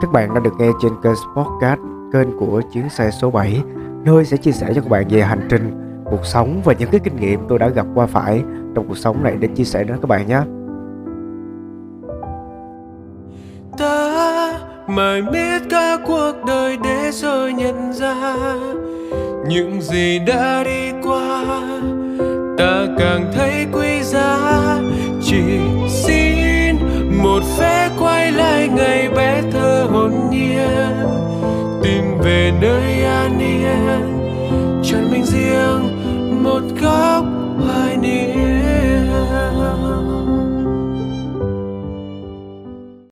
Các bạn đã được nghe trên kênh Sportcast, kênh của chuyến xe số 7, nơi sẽ chia sẻ cho các bạn về hành trình, cuộc sống và những cái kinh nghiệm tôi đã gặp qua phải. Trong cuộc sống này để chia sẻ đến các bạn nhé. Ta mãi biết cả cuộc đời để rồi nhận ra những gì đã đi qua. Ta càng thấy quý giá chỉ xin một phép quay lại ngày về nơi an yên chân mình riêng